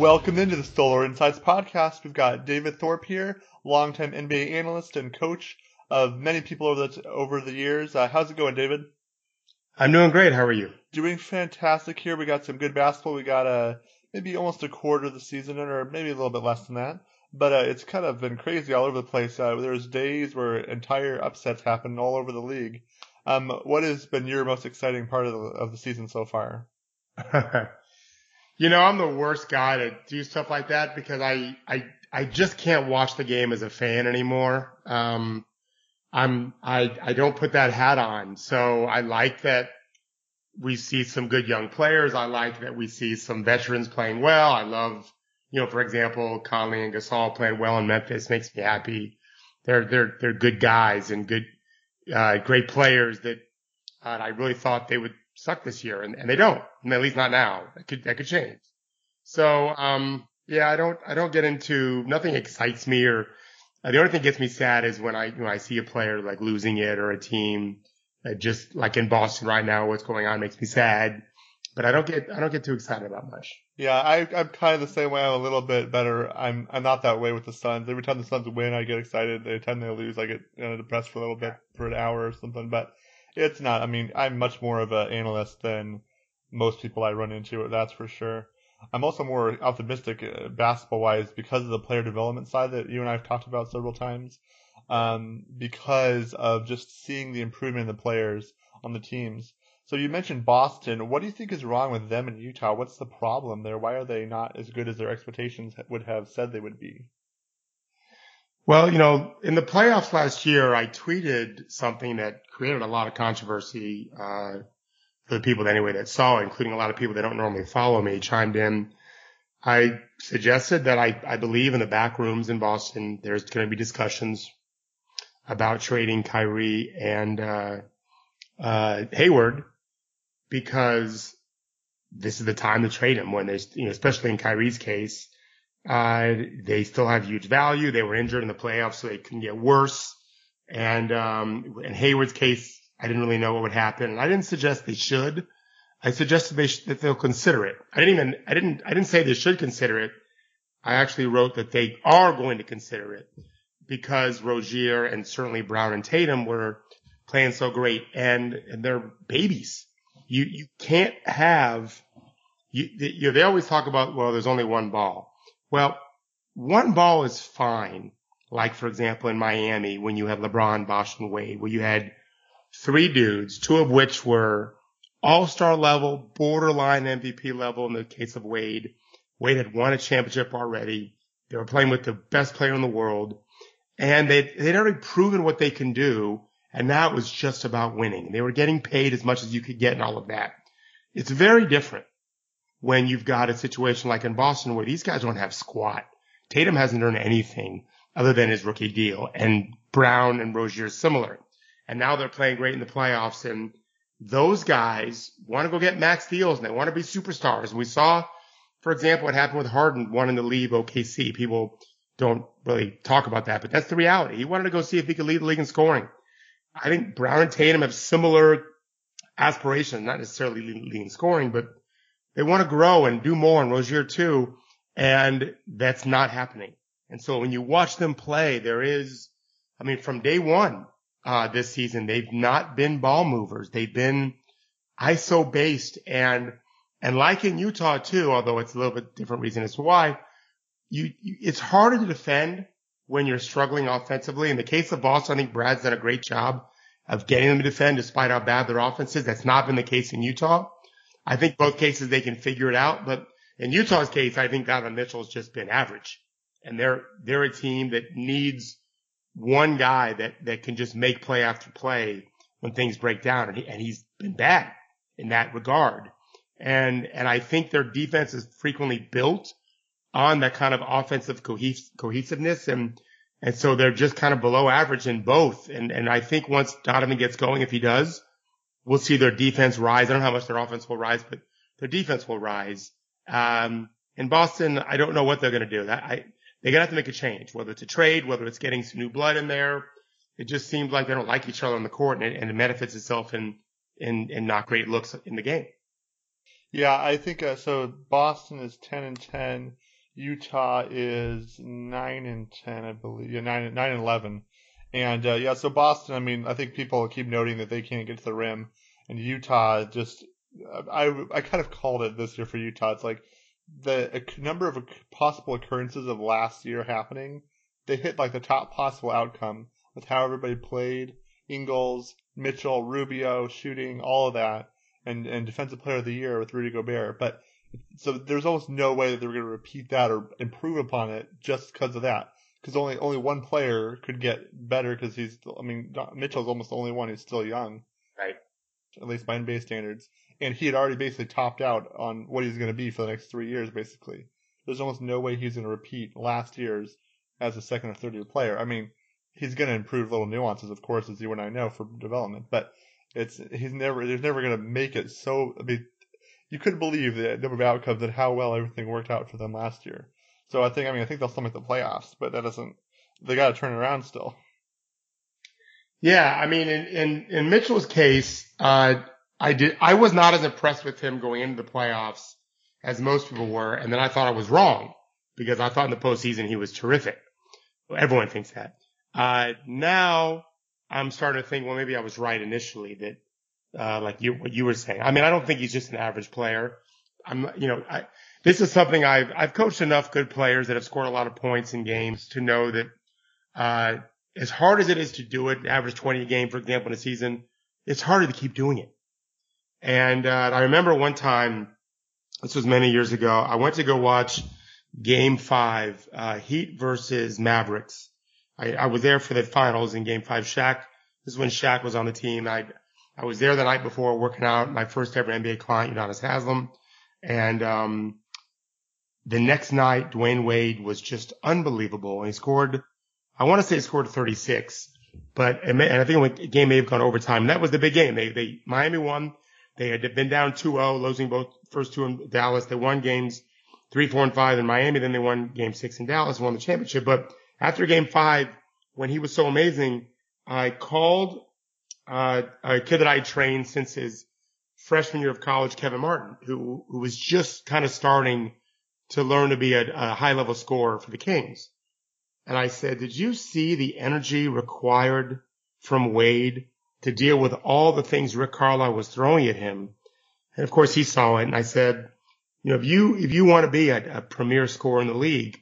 Welcome into the Solar Insights podcast. We've got David Thorpe here, longtime NBA analyst and coach of many people over the over the years. Uh, how's it going, David? I'm doing great. How are you? Doing fantastic here. We got some good basketball. We got uh, maybe almost a quarter of the season in, or maybe a little bit less than that. But uh, it's kind of been crazy all over the place. Uh, there's days where entire upsets happen all over the league. Um, what has been your most exciting part of the, of the season so far? you know, I'm the worst guy to do stuff like that because I, I, I just can't watch the game as a fan anymore. Um, I'm, I, I don't put that hat on. So I like that we see some good young players. I like that we see some veterans playing well. I love, you know, for example, Conley and Gasol playing well in Memphis makes me happy. They're, they're, they're good guys and good, uh, great players that uh, I really thought they would suck this year, and, and they don't. at least not now. That could that could change. So um, yeah, I don't I don't get into nothing excites me or uh, the only thing that gets me sad is when I when I see a player like losing it or a team just like in Boston right now, what's going on makes me sad. But I don't get I don't get too excited about much. Yeah, I, I'm kind of the same way. I'm a little bit better. I'm I'm not that way with the Suns. Every time the Suns win, I get excited. Every time they lose, I get you know, depressed for a little bit for an hour or something. But it's not. I mean, I'm much more of an analyst than most people I run into. That's for sure. I'm also more optimistic uh, basketball wise because of the player development side that you and I have talked about several times. Um, because of just seeing the improvement in the players on the teams. So you mentioned Boston. What do you think is wrong with them in Utah? What's the problem there? Why are they not as good as their expectations would have said they would be? Well, you know, in the playoffs last year, I tweeted something that created a lot of controversy uh, for the people anyway that saw it, including a lot of people that don't normally follow me, chimed in. I suggested that I, I believe in the back rooms in Boston, there's going to be discussions about trading Kyrie and uh, uh, Hayward because this is the time to trade him when there's, you know, especially in Kyrie's case, uh, they still have huge value. They were injured in the playoffs, so they couldn't get worse. And, um, in Hayward's case, I didn't really know what would happen. And I didn't suggest they should. I suggested they sh- that they'll consider it. I didn't even, I didn't, I didn't say they should consider it. I actually wrote that they are going to consider it because Rozier and certainly Brown and Tatum were playing so great and, and they're babies. You, you can't have, you, you, they always talk about, well, there's only one ball. Well, one ball is fine. Like, for example, in Miami, when you had LeBron, Bosh, and Wade, where you had three dudes, two of which were all-star level, borderline MVP level in the case of Wade. Wade had won a championship already. They were playing with the best player in the world and they'd, they'd already proven what they can do. And now it was just about winning. They were getting paid as much as you could get and all of that. It's very different when you've got a situation like in Boston where these guys don't have squat. Tatum hasn't earned anything other than his rookie deal and Brown and Rozier similar. And now they're playing great in the playoffs and those guys want to go get max deals and they want to be superstars. And we saw, for example, what happened with Harden wanting to leave OKC. People don't really talk about that, but that's the reality. He wanted to go see if he could lead the league in scoring. I think Brown and Tatum have similar aspirations, not necessarily leading scoring, but they want to grow and do more and Rozier too. And that's not happening. And so when you watch them play, there is, I mean, from day one, uh, this season, they've not been ball movers. They've been ISO based and, and like in Utah too, although it's a little bit different reason as to why, you, you, it's harder to defend when you're struggling offensively. In the case of Boston, I think Brad's done a great job of getting them to defend despite how bad their offense is. That's not been the case in Utah. I think both cases they can figure it out, but in Utah's case, I think Donovan Mitchell's just been average and they're, they're a team that needs one guy that, that can just make play after play when things break down. And, he, and he's been bad in that regard. And, and I think their defense is frequently built on that kind of offensive cohes- cohesiveness. And, and so they're just kind of below average in both. And, and I think once Donovan gets going, if he does, we'll see their defense rise. I don't know how much their offense will rise, but their defense will rise. Um, in Boston, I don't know what they're going to do. That I, they're going to have to make a change, whether it's a trade, whether it's getting some new blood in there. It just seems like they don't like each other on the court and it, and it manifests itself in, in, in not great looks in the game. Yeah, I think uh, so. Boston is ten and ten Utah is nine and ten, I believe. Yeah, nine nine and eleven. And uh, yeah, so Boston. I mean, I think people keep noting that they can't get to the rim, and Utah just. I I kind of called it this year for Utah. It's like the number of possible occurrences of last year happening. They hit like the top possible outcome with how everybody played. Ingles, Mitchell, Rubio, shooting, all of that, and and defensive player of the year with Rudy Gobert. But so there's almost no way that they're going to repeat that or improve upon it just because of that. Because only only one player could get better because he's. I mean, Mitchell's almost the only one who's still young. Right. At least by NBA standards, and he had already basically topped out on what he's going to be for the next three years. Basically, there's almost no way he's going to repeat last year's as a second or third year player. I mean, he's going to improve little nuances, of course, as you and I know for development, but it's he's never there's never going to make it so. I mean, you couldn't believe the number of outcomes and how well everything worked out for them last year. So I think I mean I think they'll still make the playoffs, but that doesn't they got to turn around still. Yeah, I mean in in, in Mitchell's case, uh, I did I was not as impressed with him going into the playoffs as most people were, and then I thought I was wrong because I thought in the postseason he was terrific. Everyone thinks that. Uh, now I'm starting to think, well, maybe I was right initially that, uh, like you, what you were saying. I mean, I don't think he's just an average player. I'm, you know, I, this is something I've, I've coached enough good players that have scored a lot of points in games to know that, uh, as hard as it is to do it, average 20 a game, for example, in a season, it's harder to keep doing it. And, uh, I remember one time, this was many years ago, I went to go watch game five, uh, Heat versus Mavericks I, I was there for the finals in game five. Shaq, this is when Shaq was on the team. I, I was there the night before working out my first ever NBA client, Udonis Haslem. And, um, the next night, Dwyane Wade was just unbelievable. And he scored, I want to say he scored 36, but, and I think the game may have gone overtime. That was the big game. They, they, Miami won. They had been down 2-0, losing both first two in Dallas. They won games three, four, and five in Miami. Then they won game six in Dallas and won the championship. But after game five, when he was so amazing, I called uh, a kid that I trained since his freshman year of college, Kevin Martin, who, who was just kind of starting to learn to be a, a high level scorer for the Kings. And I said, did you see the energy required from Wade to deal with all the things Rick Carlisle was throwing at him? And of course he saw it. And I said, you know, if you, if you want to be a, a premier scorer in the league,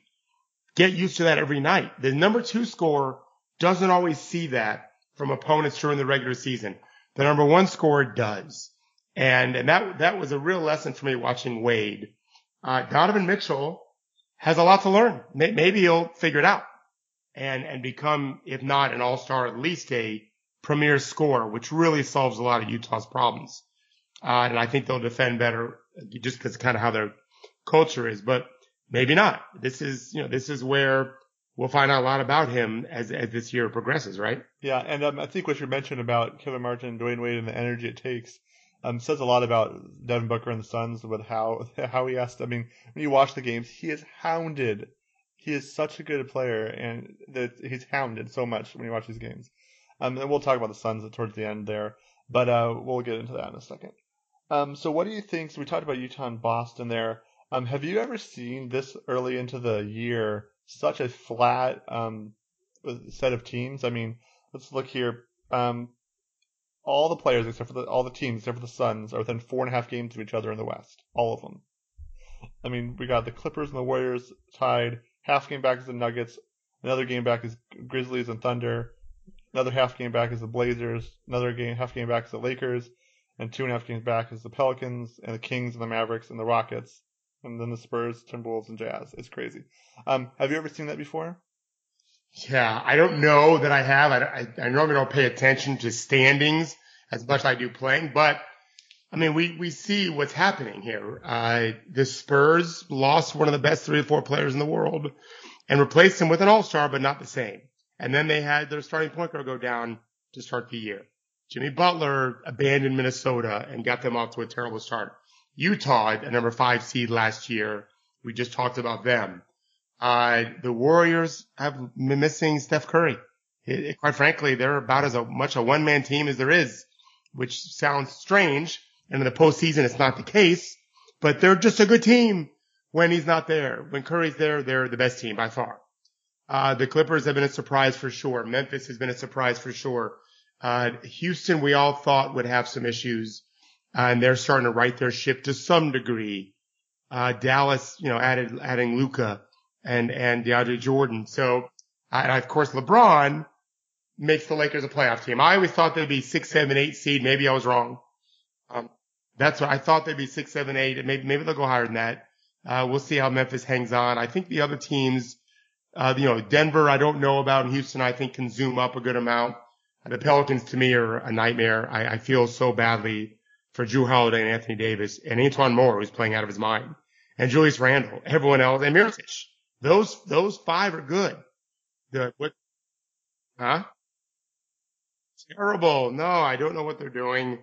get used to that every night. The number two scorer doesn't always see that from opponents during the regular season. The number one scorer does. And, and that, that was a real lesson for me watching Wade. Uh, Donovan Mitchell has a lot to learn. Maybe he'll figure it out and, and become, if not an all-star, at least a premier scorer, which really solves a lot of Utah's problems. Uh, and I think they'll defend better just because kind of how their culture is. But maybe not. This is, you know, this is where we'll find out a lot about him as, as this year progresses, right? Yeah. And um, I think what you mentioned about Kevin Martin Dwyane Wade and the energy it takes, um, says a lot about Devin Booker and the Suns with how, how he has to, I mean, when you watch the games, he is hounded. He is such a good player and that he's hounded so much when you watch these games. Um, and we'll talk about the Suns towards the end there, but, uh, we'll get into that in a second. Um, so what do you think? So we talked about Utah and Boston there. Um, have you ever seen this early into the year such a flat um, set of teams? I mean, let's look here. Um, all the players except for the, all the teams except for the Suns are within four and a half games of each other in the West. All of them. I mean, we got the Clippers and the Warriors tied. Half game back is the Nuggets. Another game back is Grizzlies and Thunder. Another half game back is the Blazers. Another game half game back is the Lakers. And two and a half games back is the Pelicans and the Kings and the Mavericks and the Rockets and then the Spurs, Timberwolves, and Jazz. It's crazy. Um, have you ever seen that before? Yeah, I don't know that I have. I, I, I normally don't pay attention to standings as much as I do playing, but I mean, we, we see what's happening here. Uh, the Spurs lost one of the best three or four players in the world and replaced him with an all-star, but not the same. And then they had their starting point guard go down to start the year. Jimmy Butler abandoned Minnesota and got them off to a terrible start. Utah, a number five seed last year. We just talked about them. Uh, the Warriors have been missing Steph Curry. It, it, quite frankly, they're about as a, much a one man team as there is, which sounds strange. And in the postseason, it's not the case, but they're just a good team. when he's not there. When Curry's there, they're the best team by far. Uh, the Clippers have been a surprise for sure. Memphis has been a surprise for sure. Uh, Houston, we all thought would have some issues, uh, and they're starting to right their ship to some degree. Uh, Dallas, you know, added, adding Luka and, and DeAndre Jordan. So, and of course, LeBron makes the Lakers a playoff team. I always thought they'd be six, seven, eight seed. Maybe I was wrong. Um, that's what I thought they'd be six, seven, eight. Maybe, maybe they'll go higher than that. Uh, we'll see how Memphis hangs on. I think the other teams, uh, you know, Denver, I don't know about. And Houston, I think can zoom up a good amount. The Pelicans to me are a nightmare. I, I feel so badly for Jrue Holiday and Anthony Davis and E'Twaun Moore, who's playing out of his mind, and Julius Randle, everyone else, and Mirotic. Those, those five are good. The, what, huh? Terrible. No, I don't know what they're doing.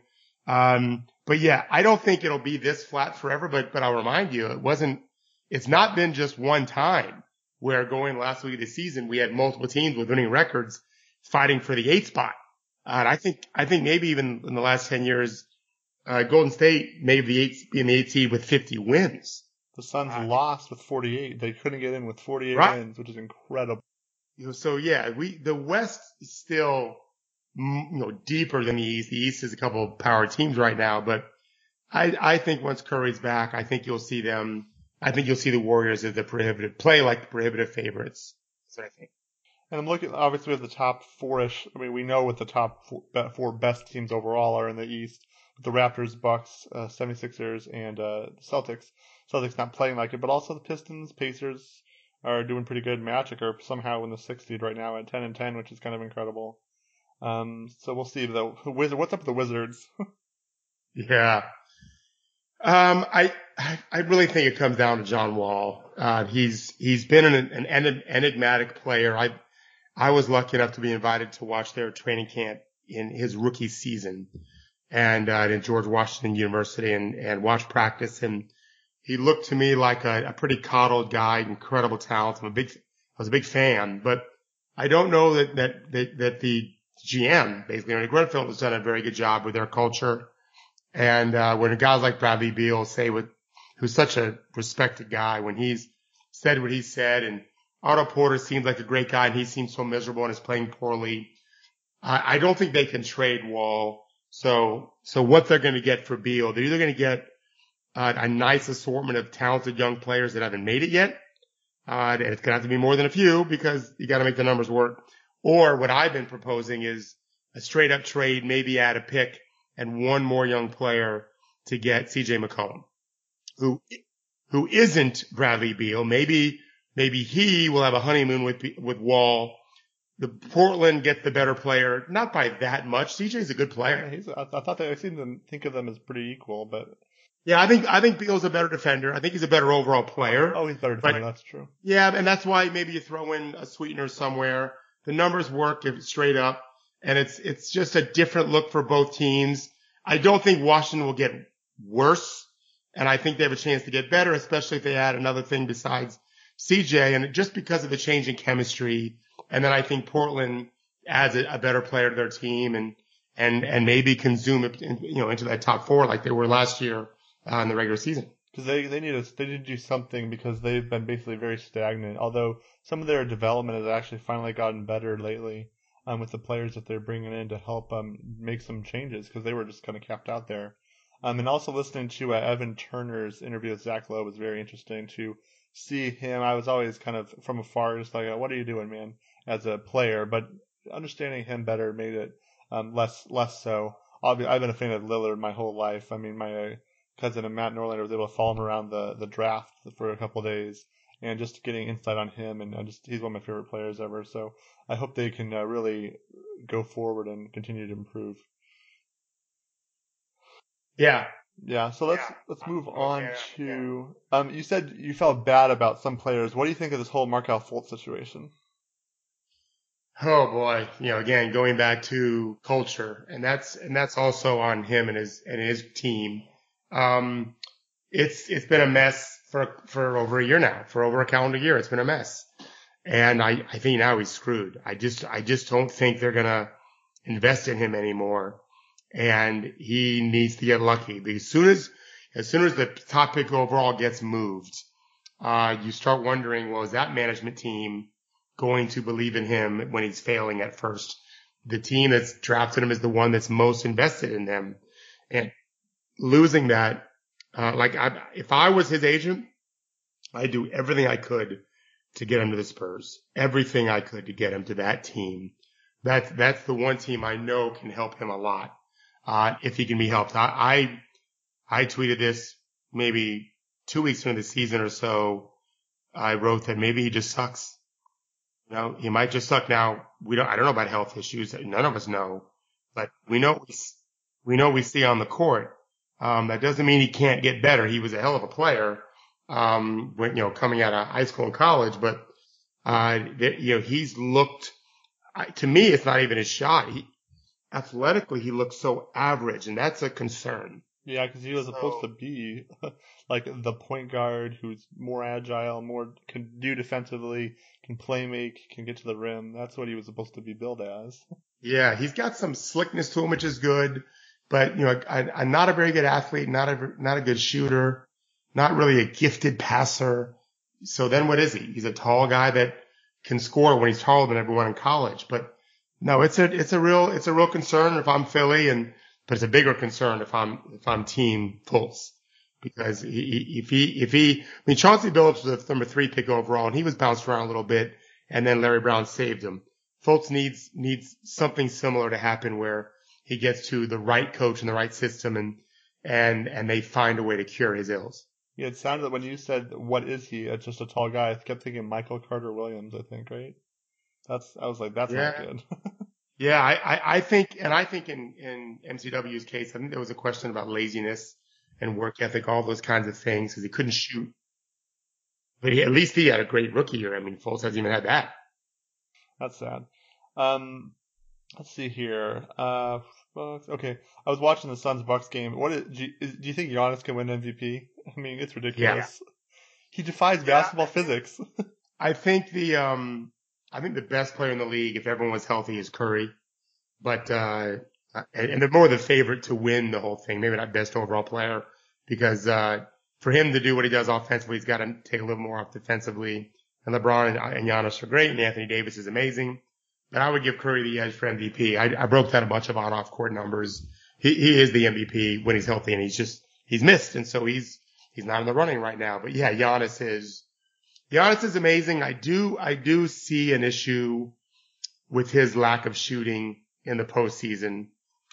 Um, but yeah, I don't think it'll be this flat forever, but, but I'll remind you, it wasn't, it's not been just one time where going last week of the season, we had multiple teams with winning records fighting for the eighth spot. Uh, and I think, I think maybe even in the last 10 years, uh, Golden State may be the eighth, be in the eighth seed with 50 wins. The Suns uh, lost with 48. They couldn't get in with 48 right. wins, which is incredible. So yeah, we, the West is still, you know, deeper than the East. The East is a couple of power teams right now, but I, I think once Curry's back, I think you'll see them. I think you'll see the Warriors as the prohibitive play like the prohibitive favorites. That's what I think. And I'm looking obviously at the top four-ish. I mean, we know what the top four, four best teams overall are in the East. The Raptors, Bucks, uh, 76ers, and uh, Celtics. Celtics not playing like it, but also the Pistons, Pacers are doing pretty good. Magic are somehow in the sixth seed right now at 10 and 10, which is kind of incredible. Um, so we'll see the Wizard. What's up with the Wizards? yeah. Um, I, I really think it comes down to John Wall. Uh, he's, he's been an, an enigmatic player. I, I was lucky enough to be invited to watch their training camp in his rookie season and, uh, George Washington University and, and watch practice. And he looked to me like a, a pretty coddled guy, incredible talent. I'm a big, I was a big fan, but I don't know that, that, that, that the GM, basically, Ernie Grunfeld has done a very good job with their culture. And, uh, when guys like Bradley Beal say what, who's such a respected guy, when he's said what he said and Otto Porter seems like a great guy and he seems so miserable and is playing poorly. I, I don't think they can trade Wall. So, so what they're going to get for Beal, they're either going to get uh, a nice assortment of talented young players that haven't made it yet. Uh, and it's going to have to be more than a few because you got to make the numbers work. Or what I've been proposing is a straight up trade, maybe add a pick and one more young player to get CJ McCollum, who, who isn't Bradley Beal. Maybe, maybe he will have a honeymoon with, with Wall. The Portland gets the better player, not by that much. CJ's a good player. Yeah, I, I thought that I seem to think of them as pretty equal, but yeah, I think I think Beal's a better defender. I think he's a better overall player. Oh, he's better defender. But, that's true. Yeah, and that's why maybe you throw in a sweetener somewhere. The numbers work if it's straight up, and it's it's just a different look for both teams. I don't think Washington will get worse, and I think they have a chance to get better, especially if they add another thing besides CJ, and just because of the change in chemistry. And then I think Portland adds a, a better player to their team, and and and maybe can zoom it, you know, into that top four like they were last year uh, in the regular season. Because they they need to they need to do something because they've been basically very stagnant. Although some of their development has actually finally gotten better lately, um, with the players that they're bringing in to help um make some changes because they were just kind of capped out there. Um, and also listening to uh, Evan Turner's interview with Zach Lowe was very interesting to see him. I was always kind of from afar, just like, "What are you doing, man?" as a player, but understanding him better made it um, less less so. I've been a fan of Lillard my whole life. I mean, my cousin and Matt Norlander was able to follow him around the, the draft for a couple days and just getting insight on him and just he's one of my favorite players ever. So I hope they can uh, really go forward and continue to improve. Yeah. Yeah, so let's yeah. let's move on yeah, to um you said you felt bad about some players. What do you think of this whole Markelle Fultz situation? Oh boy, you know, again going back to culture, and that's and that's also on him and his and his team. Um, it's, it's been a mess for, for over a year now, for over a calendar year. It's been a mess. And I, I think now he's screwed. I just, I just don't think they're to invest in him anymore. And he needs to get lucky. As soon as, as soon as the top pick overall gets moved, uh, you start wondering, well, is that management team going to believe in him when he's failing at first? The team that's drafted him is the one that's most invested in them. And losing that, uh, like I, if I was his agent, I'd do everything I could to get him to the Spurs. Everything I could to get him to that team. That's, that's the one team I know can help him a lot. Uh, if he can be helped. I, I, I tweeted this maybe two weeks into the season or so. I wrote that maybe he just sucks. You know, he might just suck. Now we don't, I don't know about health issues. None of us know, but we know, we, we know we see on the court. Um, that doesn't mean he can't get better. He was a hell of a player um, when, you know, coming out of high school and college, but, uh, you know, he's looked, to me, it's not even his shot. He, athletically, he looks so average and that's a concern. Yeah, because he was so, supposed to be like the point guard who's more agile, more can do defensively, can play make, can get to the rim. That's what he was supposed to be billed as. Yeah, he's got some slickness to him, which is good. But you know, I, I'm not a very good athlete, not a not a good shooter not really a gifted passer. So then what is he? He's a tall guy that can score when he's taller than everyone in college. But no, it's a, it's a real, it's a real concern if I'm Philly and, but it's a bigger concern if I'm, if I'm team Fultz. Because if he, if he, I mean, Chauncey Billups was the number three pick overall and he was bounced around a little bit and then Larry Brown saved him. Fultz needs, needs something similar to happen where he gets to the right coach and the right system and, and, and they find a way to cure his ills. Yeah, it sounded when you said what is he? It's just a tall guy. I kept thinking Michael Carter Williams. I think right. That's I was like that's yeah. not good. yeah, I, I I think and I think in in MCW's case, I think there was a question about laziness and work ethic, all those kinds of things, because he couldn't shoot. But he, at least he had a great rookie year. I mean, Fultz hasn't even had that. That's sad. Um, let's see here. Uh, Bucks. Okay, I was watching the Suns Bucks game. What is, do, you, is, do you think Giannis can win MVP? I mean, it's ridiculous. Yeah. He defies yeah. basketball physics. I think the um, I think the best player in the league, if everyone was healthy, is Curry. But uh, and they're more the favorite to win the whole thing. Maybe not best overall player because uh, for him to do what he does offensively, he's got to take a little more off defensively. And LeBron and, and Giannis are great, and Anthony Davis is amazing. But I would give Curry the edge for MVP. I, I broke down a bunch of on off court numbers. He, he is the MVP when he's healthy, and he's just he's missed, and so he's he's not in the running right now. But yeah, Giannis is Giannis is amazing. I do I do see an issue with his lack of shooting in the postseason.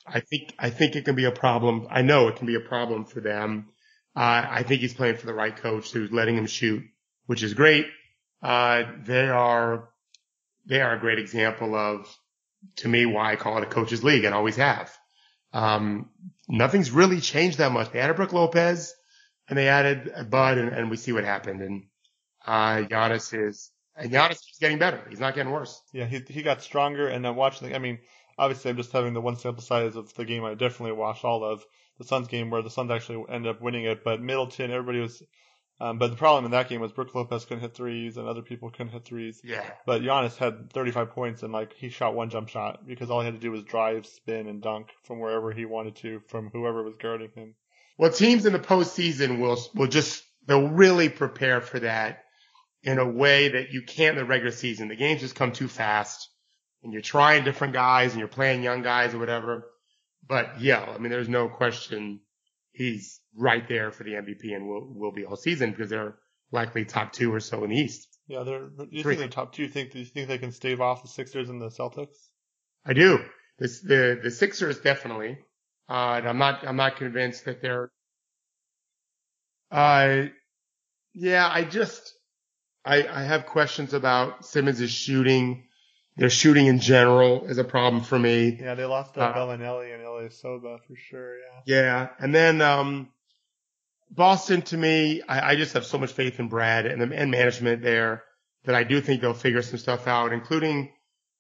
I think I think it can be a problem. I know it can be a problem for them. Uh, I think he's playing for the right coach who's letting him shoot, which is great. Uh, they are they are a great example of, to me, why I call it a coaches league and always have. Um, nothing's really changed that much. They added Brook Lopez and they added Bud and, and we see what happened. And, uh, Giannis is, and Giannis is getting better. He's not getting worse. Yeah, he, he got stronger and then watching the, I mean, obviously I'm just having the one sample size of the game I definitely watched all of the Suns game where the Suns actually ended up winning it, but Middleton, everybody was um, but the problem in that game was Brook Lopez couldn't hit threes and other people couldn't hit threes. Yeah. But Giannis had 35 points and like he shot one jump shot because all he had to do was drive, spin, and dunk from wherever he wanted to from whoever was guarding him. Well, teams in the postseason will will just they'll really prepare for that in a way that you can't in the regular season. The games just come too fast, and you're trying different guys and you're playing young guys or whatever. But yeah, I mean, there's no question he's right there for the MVP and will will be all season because they're likely top two or so in the East. Yeah, they're. You Three. think they're top two? Think do you think they can stave off the Sixers and the Celtics? I do. This, the the Sixers definitely. Uh, I'm not I'm not convinced that they're. Uh, yeah, I just I I have questions about Simmons' shooting. Their shooting in general is a problem for me. Yeah, they lost uh, Belinelli and Ilyasova for sure. Yeah. Yeah, and then um, Boston to me, I, I just have so much faith in Brad and the and management there that I do think they'll figure some stuff out, including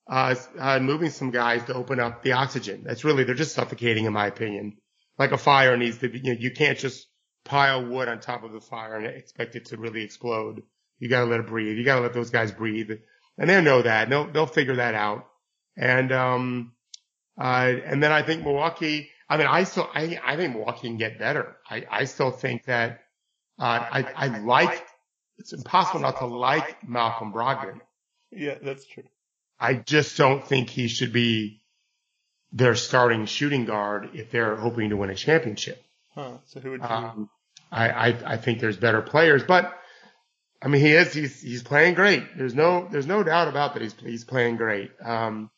uh, uh, moving some guys to open up the oxygen. That's really they're just suffocating, in my opinion. Like a fire needs to be, you know, you can't just pile wood on top of the fire and expect it to really explode. You got to let it breathe. You got to let those guys breathe, and they know that. They'll they'll figure that out. And um, uh, and then I think Milwaukee. I mean, I still, I, I think Milwaukee can get better. I, I still think that, uh, I, I like it's impossible not to like Malcolm Brogdon. Yeah, that's true. I just don't think he should be their starting shooting guard if they're hoping to win a championship. Huh. So who would you? Um, I, I, I think there's better players, but I mean, he is, he's, he's playing great. There's no, there's no doubt about that. He's, he's playing great. Um,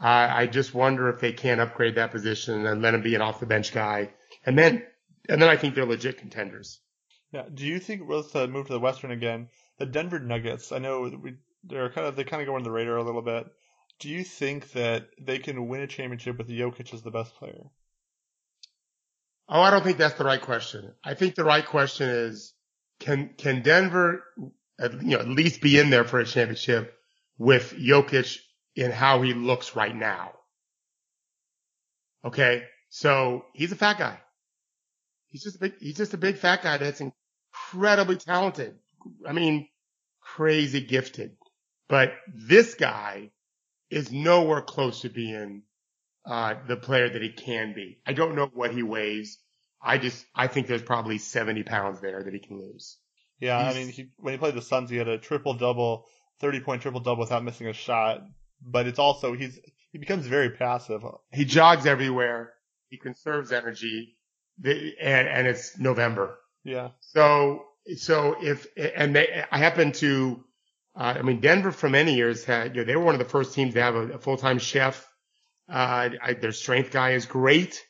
I, I just wonder if they can't upgrade that position and let him be an off the bench guy. And then, and then I think they're legit contenders. Yeah. Do you think let's uh, move to the Western again? The Denver Nuggets. I know we, they're kind of they kind of go under the radar a little bit. Do you think that they can win a championship with Jokic as the best player? Oh, I don't think that's the right question. I think the right question is, can, can Denver, at, you know, at least be in there for a championship with Jokic in how he looks right now? Okay. So he's a fat guy. He's just a big, he's just a big fat guy that's incredibly talented. I mean, crazy gifted, but this guy is nowhere close to being uh, the player that he can be. I don't know what he weighs. I just, I think there's probably 70 pounds there that he can lose. Yeah, He's- I mean, he, when he played the Suns, he had a triple double, thirty point triple double without missing a shot. But it's also he's he becomes very passive. He jogs everywhere. He conserves energy and, and it's November. Yeah, So, so if, and they, I happen to, uh, I mean, Denver for many years had, you know, they were one of the first teams to have a, a full-time chef. Uh, I, their strength guy is great.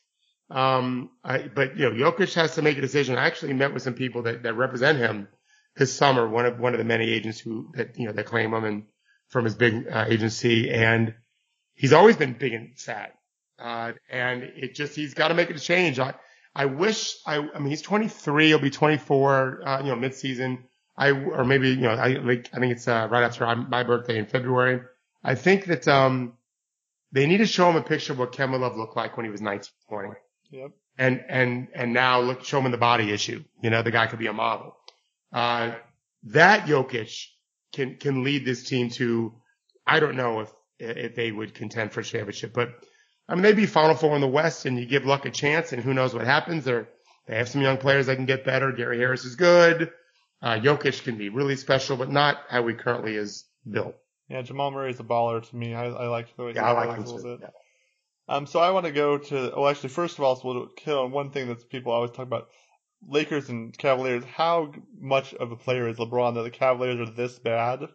Um, I, but you know, Jokic has to make a decision. I actually met with some people that, that represent him this summer, one of, one of the many agents who, that, you know, that claim him and from his big uh, agency. And he's always been big and fat. Uh, and it just, he's got to make a change. I, I wish I, I mean, he's 23, he'll be 24, uh, you know, mid-season. I, or maybe, you know, I like, I think it's, uh, right after my birthday in February. I think that, um, they need to show him a picture of what Kevin Love looked like when he was 19, 20. Yep. And, and, and now look, show him the body issue. You know, the guy could be a model. Uh, that Jokic can, can lead this team to, I don't know if, if they would contend for a championship, but I mean, they'd be Final Four in the West and you give luck a chance and who knows what happens. They're, they have some young players that can get better. Gary Harris is good. Uh, Jokic can be really special, but not how he currently is built. Yeah, Jamal Murray is a baller to me. I, I like the way he Yeah, I like him a little too. Um, so I want to go to. Well, actually, first of all, so we'll on one thing that people always talk about: Lakers and Cavaliers. How much of a player is LeBron that the Cavaliers are this bad?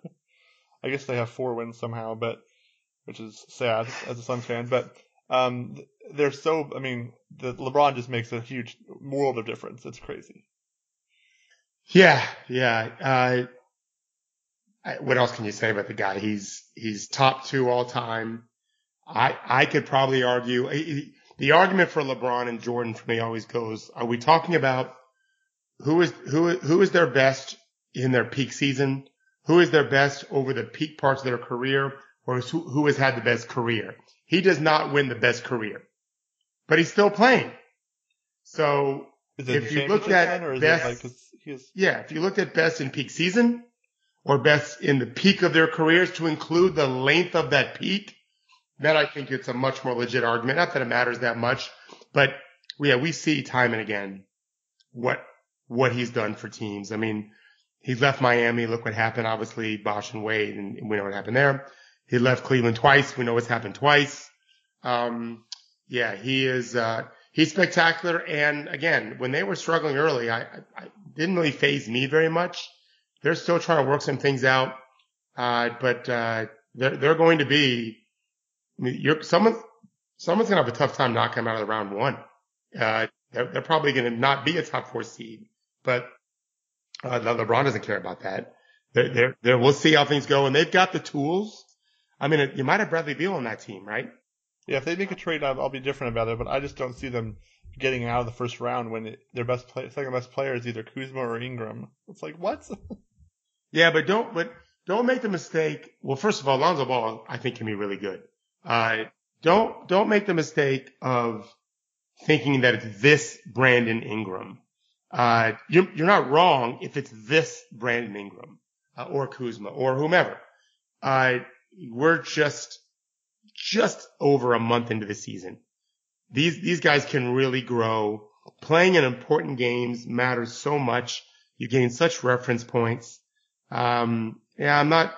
I guess they have four wins somehow, but which is sad as a Suns fan. But um, they're so. I mean, the LeBron just makes a huge world of difference. It's crazy. Yeah, yeah. Uh, I, what else can you say about the guy? He's he's top two all time. I I could probably argue he- he- the argument for LeBron and Jordan for me always goes: Are we talking about who is who who is their best in their peak season? Who is their best over the peak parts of their career, or is who, who has had the best career? He does not win the best career, but he's still playing. So If you look at then, or is best- like 'cause he is? yeah, if you looked at best in peak season or best in the peak of their careers to include the length of that peak, then I think it's a much more legit argument. Not that it matters that much, but yeah, we see time and again what, what he's done for teams. I mean, he left Miami. Look what happened. Obviously, Bosh and Wade, and we know what happened there. He left Cleveland twice. We know what's happened twice. Um, yeah, he is, uh, he's spectacular. And again, when they were struggling early, I, I, didn't really phase me very much. They're still trying to work some things out. Uh, but, uh, they're, they're going to be, I mean, you're, someone, someone's going to have a tough time knocking them out of the round one. Uh, they're, they're probably going to not be a top four seed, but, uh, Le- LeBron doesn't care about that. They're, they're, they're, we'll see how things go. And they've got the tools. I mean, you might have Bradley Beal on that team, right? Yeah, if they make a trade, I'll, I'll be different about it. But I just don't see them getting out of the first round when it, their best play, second best player is either Kuzma or Ingram. It's like what? Yeah, but don't, but don't make the mistake. Well, first of all, Lonzo Ball, I think can be really good. Uh, don't, don't make the mistake of thinking that it's this Brandon Ingram. Uh, you're, you're not wrong if it's this Brandon Ingram, uh, or Kuzma or whomever. Uh, we're just, just over a month into the season. These, these guys can really grow. Playing in important games matters so much. You gain such reference points. Um, yeah, I'm not.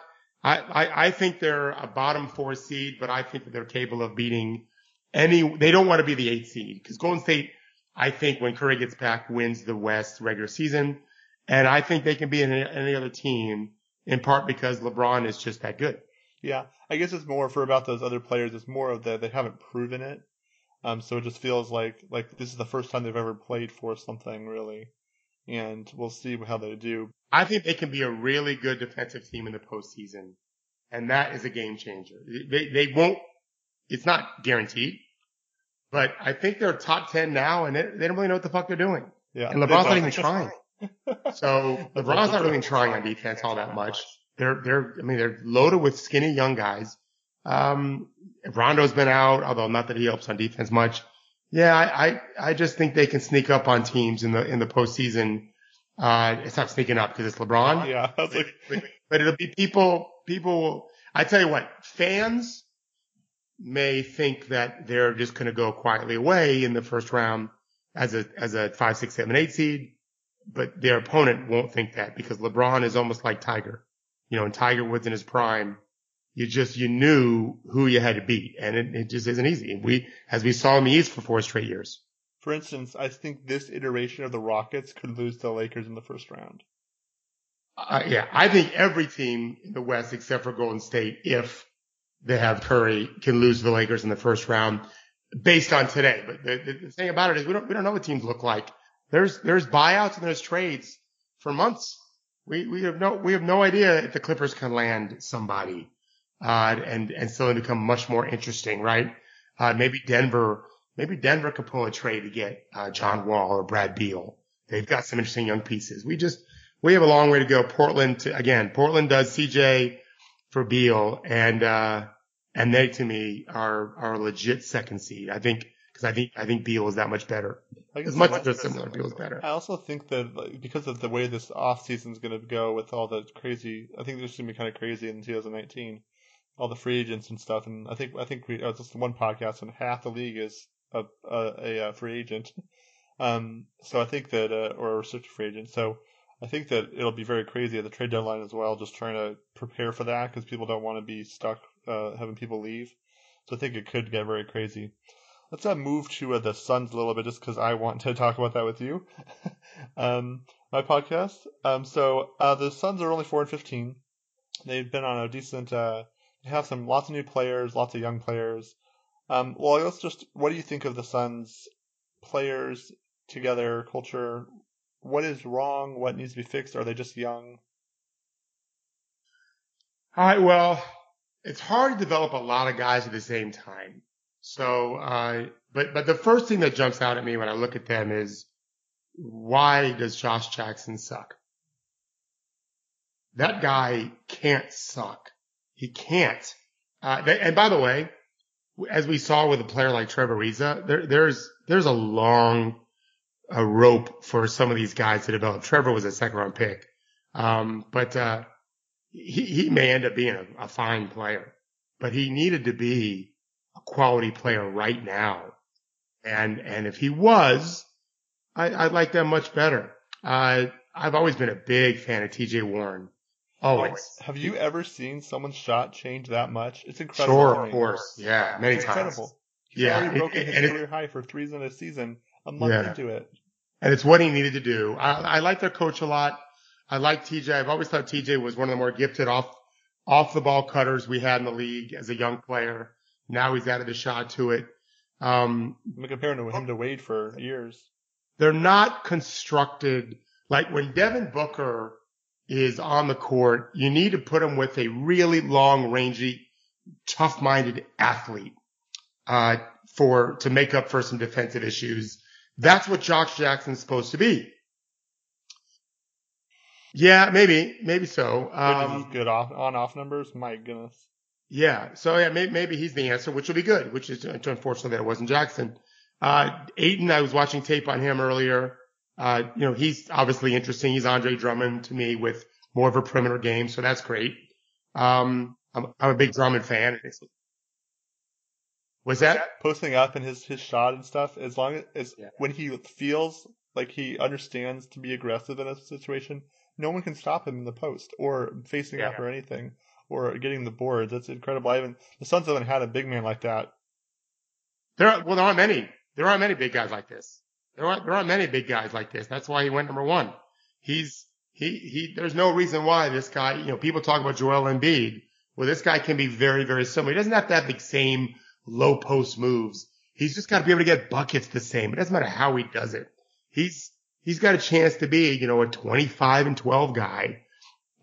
I, I, I think they're a bottom four seed, but I think that they're capable of beating any. They don't want to be the eight seed because Golden State, I think, when Curry gets back, wins the West regular season, and I think they can be in any other team in part because LeBron is just that good. Yeah, I guess it's more for about those other players. It's more of the they haven't proven it, um, so it just feels like like this is the first time they've ever played for something really, and we'll see how they do. I think they can be a really good defensive team in the postseason, and that is a game changer. They they won't. It's not guaranteed, but I think they're top ten now, and they, they don't really know what the fuck they're doing. Yeah, And LeBron's not even trying. So LeBron's not really trying on defense all that much. They're they're I mean they're loaded with skinny young guys. Um, Rondo's been out, although not that he helps on defense much. Yeah, I, I, I just think they can sneak up on teams in the in the postseason. Uh, it's not sneaking up because it's LeBron. Yeah, like, but, but it'll be people. People. Will, I tell you what, fans may think that they're just going to go quietly away in the first round as a as a five, six, seven, eight seed, but their opponent won't think that because LeBron is almost like Tiger. You know, and Tiger Woods in his prime, you just you knew who you had to beat, and it, it just isn't easy. We, as we saw in the East for four straight years. for instance, I think this iteration of the Rockets could lose to the Lakers in the first round. Uh, yeah, I think every team in the West except for Golden State, if they have Curry, can lose to the Lakers in the first round based on today. But the, the, the thing about it is we don't we don't know what teams look like. There's there's buyouts and there's trades for months. We we have no we have no idea if the Clippers can land somebody, uh, and and still become much more interesting, right? Uh, maybe Denver maybe Denver could pull a trade to get uh, John Wall or Brad Beal. They've got some interesting young pieces. We just we have a long way to go. Portland, to, again, Portland does CJ for Beal, and uh, and they to me are are a legit second seed. I think because I think I think Beal is that much better. Guess As much as they're similar, Beal's better. I also think that like, because of the way this off season is going to go with all the crazy, I think this is going to be kind of crazy in 2019, all the free agents and stuff. And I think I think we uh, just one podcast and half the league is a a, a, a free agent. Um, so I think that uh, or a restricted free agent. So I think that it'll be very crazy at the trade deadline as well, just trying to prepare for that because people don't want to be stuck uh, having people leave. So I think it could get very crazy. Let's uh, move to uh, the Suns a little bit, just because I want to talk about that with you. um, my podcast. Um, so uh, the Suns are only four and fifteen. They've been on a decent. Uh, have some lots of new players, lots of young players. Um, well, let's just. What do you think of the Suns players together, culture? What is wrong? What needs to be fixed? Are they just young? All right. Well, it's hard to develop a lot of guys at the same time. So, uh, but, but the first thing that jumps out at me when I look at them is why does Josh Jackson suck? That guy can't suck. He can't. Uh, and by the way, as we saw with a player like Trevor Ariza, there, there's, there's a long a rope for some of these guys to develop. Trevor was a second round pick. Um, but, uh, he, he may end up being a, a fine player, but he needed to be a quality player right now. And, and if he was, I, I like that much better. Uh, I've always been a big fan of TJ Warren. Always. Have you ever seen someone's shot change that much? It's incredible. Sure, of course. Yeah, many It's times. incredible. He's Yeah, already broken it- his and it- career high for threes in a season a month Yeah. into it. And it's what he needed to do. I, I like their coach a lot. I like TJ. I've always thought TJ was one of the more gifted off, off the ball cutters we had in the league as a young player. Now he's added a shot to it. Um, I've been comparing him to Wade for years. they're not constructed like when Devin Booker is on the court, you need to put him with a really long rangy, tough minded athlete, uh, for, to make up for some defensive issues. That's what Josh Jackson's supposed to be. Yeah, maybe, maybe so. Um, good off on off numbers. My goodness. yeah. So yeah, maybe, maybe he's the answer, which will be good, which is unfortunate that it wasn't Jackson. Uh, Ayton, I was watching tape on him earlier. Uh, you know, he's obviously interesting. He's Andre Drummond to me with more of a perimeter game. So that's great. Um, I'm, I'm a big Drummond fan. Was that? Posting up and his his shot and stuff. As long as, as Yeah. when he feels like he understands to be aggressive in a situation, no one can stop him in the post or facing Yeah. up or anything or getting the boards. That's incredible. I haven't the Suns haven't had a big man like that. There are, well, there aren't many. There aren't many big guys like this. There aren't, there aren't many big guys like this. That's why he went number one. He's, he, he, there's no reason why this guy, you know, people talk about Joel Embiid. Well, this guy can be very, very similar. He doesn't have to have the same low post moves. He's just got to be able to get buckets the same. It doesn't matter how he does it. He's, he's got a chance to be, you know, a 25 and 12 guy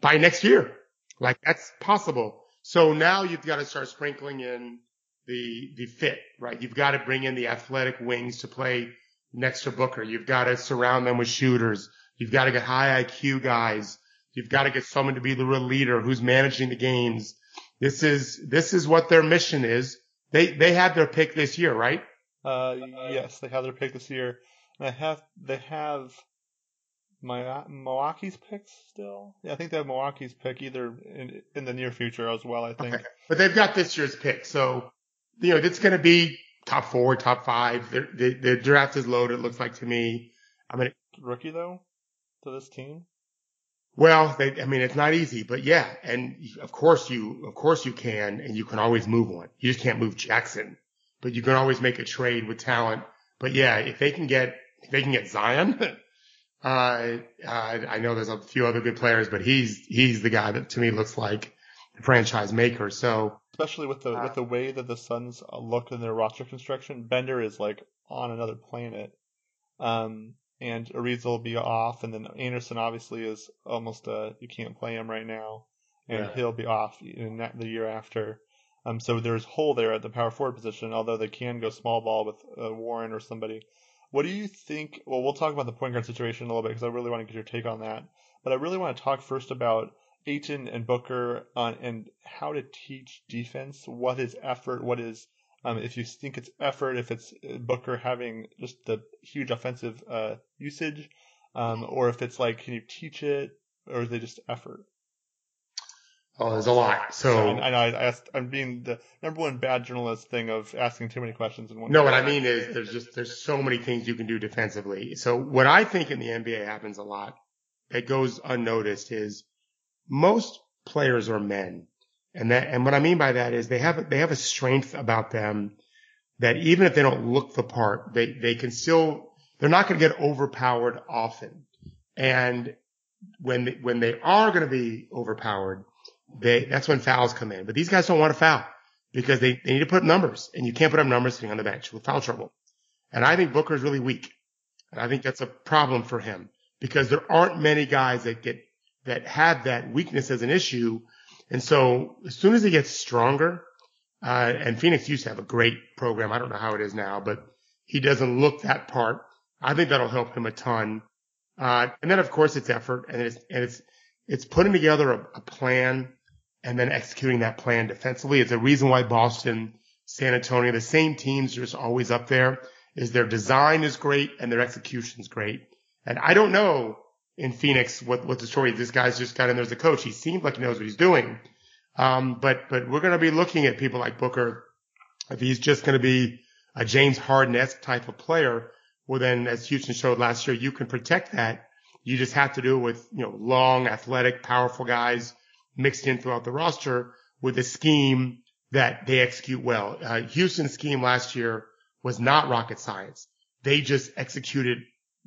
by next year. Like that's possible. So now you've got to start sprinkling in the the fit, right? You've got to bring in the athletic wings to play next to Booker. You've got to surround them with shooters. You've got to get high IQ guys. You've got to get someone to be the real leader who's managing the games. This is this is what their mission is. They they had their pick this year, right? Uh, yes, they have their pick this year. And I have they have my Milwaukee's pick still. Yeah, I think they have Milwaukee's pick either in in the near future as well. I think. Okay. But they've got this year's pick, so you know it's going to be top four, top five. Their the draft is loaded. It looks like to me. I mean, Rookie though, to this team. Well, they, I mean, it's not easy, but yeah. And of course you, of course you can, and you can always move one. You just can't move Jackson, but you can always make a trade with talent. But yeah, if they can get, if they can get Zion, uh, uh, I know there's a few other good players, but he's, he's the guy that to me looks like the franchise maker. So Especially with the Uh, with the way that the Suns look in their roster construction, Bender is like on another planet. Um, and Ariza will be off, and then Anderson obviously is almost uh you can't play him right now, and Yeah. he'll be off in that, the year after. Um, so there's hole there at the power forward position, although they can go small ball with uh, Warren or somebody. What do you think? Well, we'll talk about the point guard situation a little bit because I really want to get your take on that. But I really want to talk first about Ayton and Booker on and how to teach defense. What is effort? What is um, if you think it's effort, if it's uh, Booker having just the huge offensive uh, usage, um, or if it's like, can you teach it, or is it just effort? oh, there's a lot. So I, I know I asked, I'm being the number one bad journalist thing of asking too many questions in one. No, what I mean is there's just there's so many things you can do defensively. So what I think in the NBA happens a lot that goes unnoticed is most players are men. And that and what I mean by that is they have they have a strength about them that even if they don't look the part, they they can still they're not going to get overpowered often. And when they, when they are going to be overpowered, they that's when fouls come in. But these guys don't want to foul because they, they need to put up numbers and you can't put up numbers sitting on the bench with foul trouble. And I think Booker's really weak. And I think that's a problem for him because there aren't many guys that get, that have that weakness as an issue. And so as soon as he gets stronger, uh, and Phoenix used to have a great program. I don't know how it is now, but he doesn't look that part. I think that'll help him a ton. Uh, and then of course it's effort and it's, and it's, it's putting together a, a plan and then executing that plan defensively. It's a reason why Boston, San Antonio, the same teams are just always up there is their design is great and their execution is great. And I don't know in Phoenix what, what the story is. This guy's just got in there as a coach. He seems like he knows what he's doing. Um, but, but we're going to be looking at people like Booker. If he's just going to be a James Harden-esque type of player, well then as Houston showed last year, you can protect that. You just have to do it with, you know, long, athletic, powerful guys mixed in throughout the roster with a scheme that they execute well. Uh, Houston's scheme last year was not rocket science. They just executed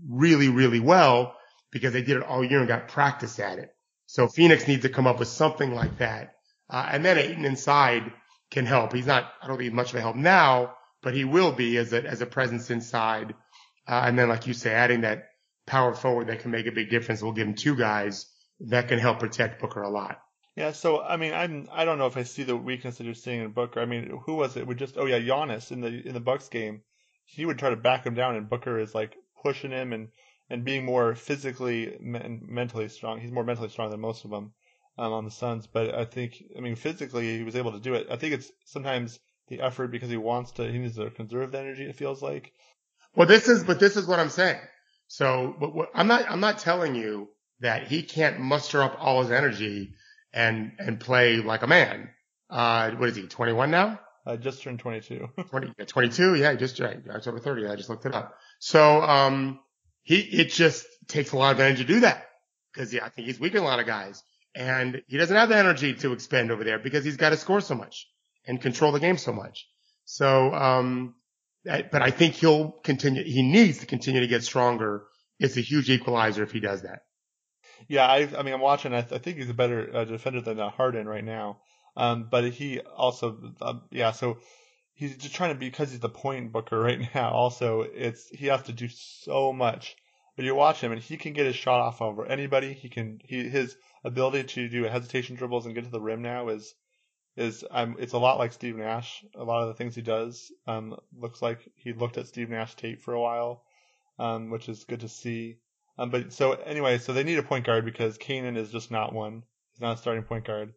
really, really well because they did it all year and got practice at it. So Phoenix needs to come up with something like that. Uh, and then Ayton inside can help. He's not, I don't think much of a help now, but he will be as a, as a presence inside. Uh, and then like you say, adding that power forward that can make a big difference. We'll give him two guys that can help protect Booker a lot. Yeah, so I mean, I'm I don't know if I see the weakness that you're seeing in Booker. I mean, who was it? Would just oh yeah, Giannis in the in the Bucks game, he would try to back him down, and Booker is like pushing him and and being more physically and mentally strong. He's more mentally strong than most of them um, on the Suns, but I think I mean physically he was able to do it. I think it's sometimes the effort because he wants to he needs to conserve the energy. It feels like. Well, this is, but this is what I'm saying. So, but what, I'm not, I'm not telling you that he can't muster up all his energy and, and play like a man. Uh, what is he, 21 now? Uh, just turned 22. 20, yeah, 22? Yeah, just, right, October 30. I just looked it up. So, um, he, it just takes a lot of energy to do that because I think he's weakened a lot of guys and he doesn't have the energy to expend over there because he's got to score so much and control the game so much. So, um, but I think he'll continue. He needs to continue to get stronger. It's a huge equalizer if he does that. Yeah, I, I mean, I'm watching. I, th- I think he's a better uh, defender than uh, Harden right now. Um, but he also, uh, yeah, so he's just trying to be because he's the point booker right now. Also, it's he has to do so much. But you watch him and he can get his shot off over anybody. He can he his ability to do hesitation dribbles and get to the rim now is is um it's a lot like Steve Nash. A lot of the things he does um looks like he looked at Steve Nash tape for a while, um which is good to see. Um but so anyway, so they need a point guard because Canaan is just not one. He's not a starting point guard.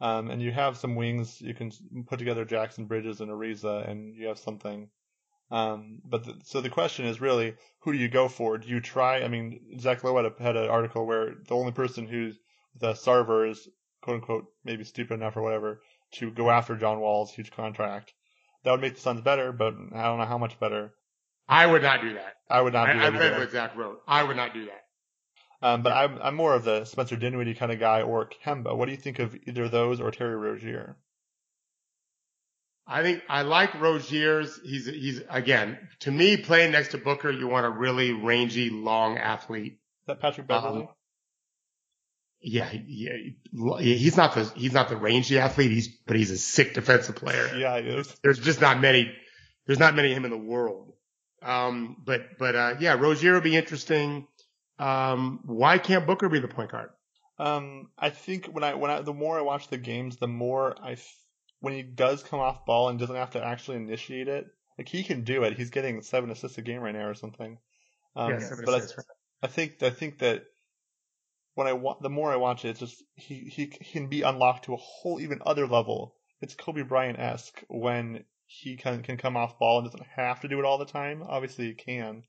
Um, and you have some wings. You can put together Jackson Bridges and Ariza, and you have something. Um, but the, so the question is really, who do you go for? Do you try? I mean, Zach Lowe had, a, had an article where the only person who's the Sarver is quote unquote maybe stupid enough or whatever to go after John Wall's huge contract. That would make the Suns better, but I don't know how much better. I would not do that. I would not I, do that. I read either. what Zach wrote. I would not do that. Um, but I'm I'm more of the Spencer Dinwiddie kind of guy or Kemba. What do you think of either those or Terry Rozier? I think I like Rozier's. He's he's again to me playing next to Booker. You want a really rangy, long athlete. Is that Patrick Beverley? Um, yeah, yeah, he's not the he's not the rangy athlete. He's but he's a sick defensive player. yeah, he is. There's just not many. There's not many of him in the world. Um, but but uh, yeah, Rozier will be interesting. Um, why can't Booker be the point guard? Um, I think when I when I the more I watch the games, the more I f- when he does come off ball and doesn't have to actually initiate it, like he can do it. He's getting seven assists a game right now or something. Um, Yeah, seven but I, right. I think I think that when I wa- the more I watch it, it's just he he can be unlocked to a whole even other level. It's Kobe Bryant esque when he can can come off ball and doesn't have to do it all the time. Obviously he can,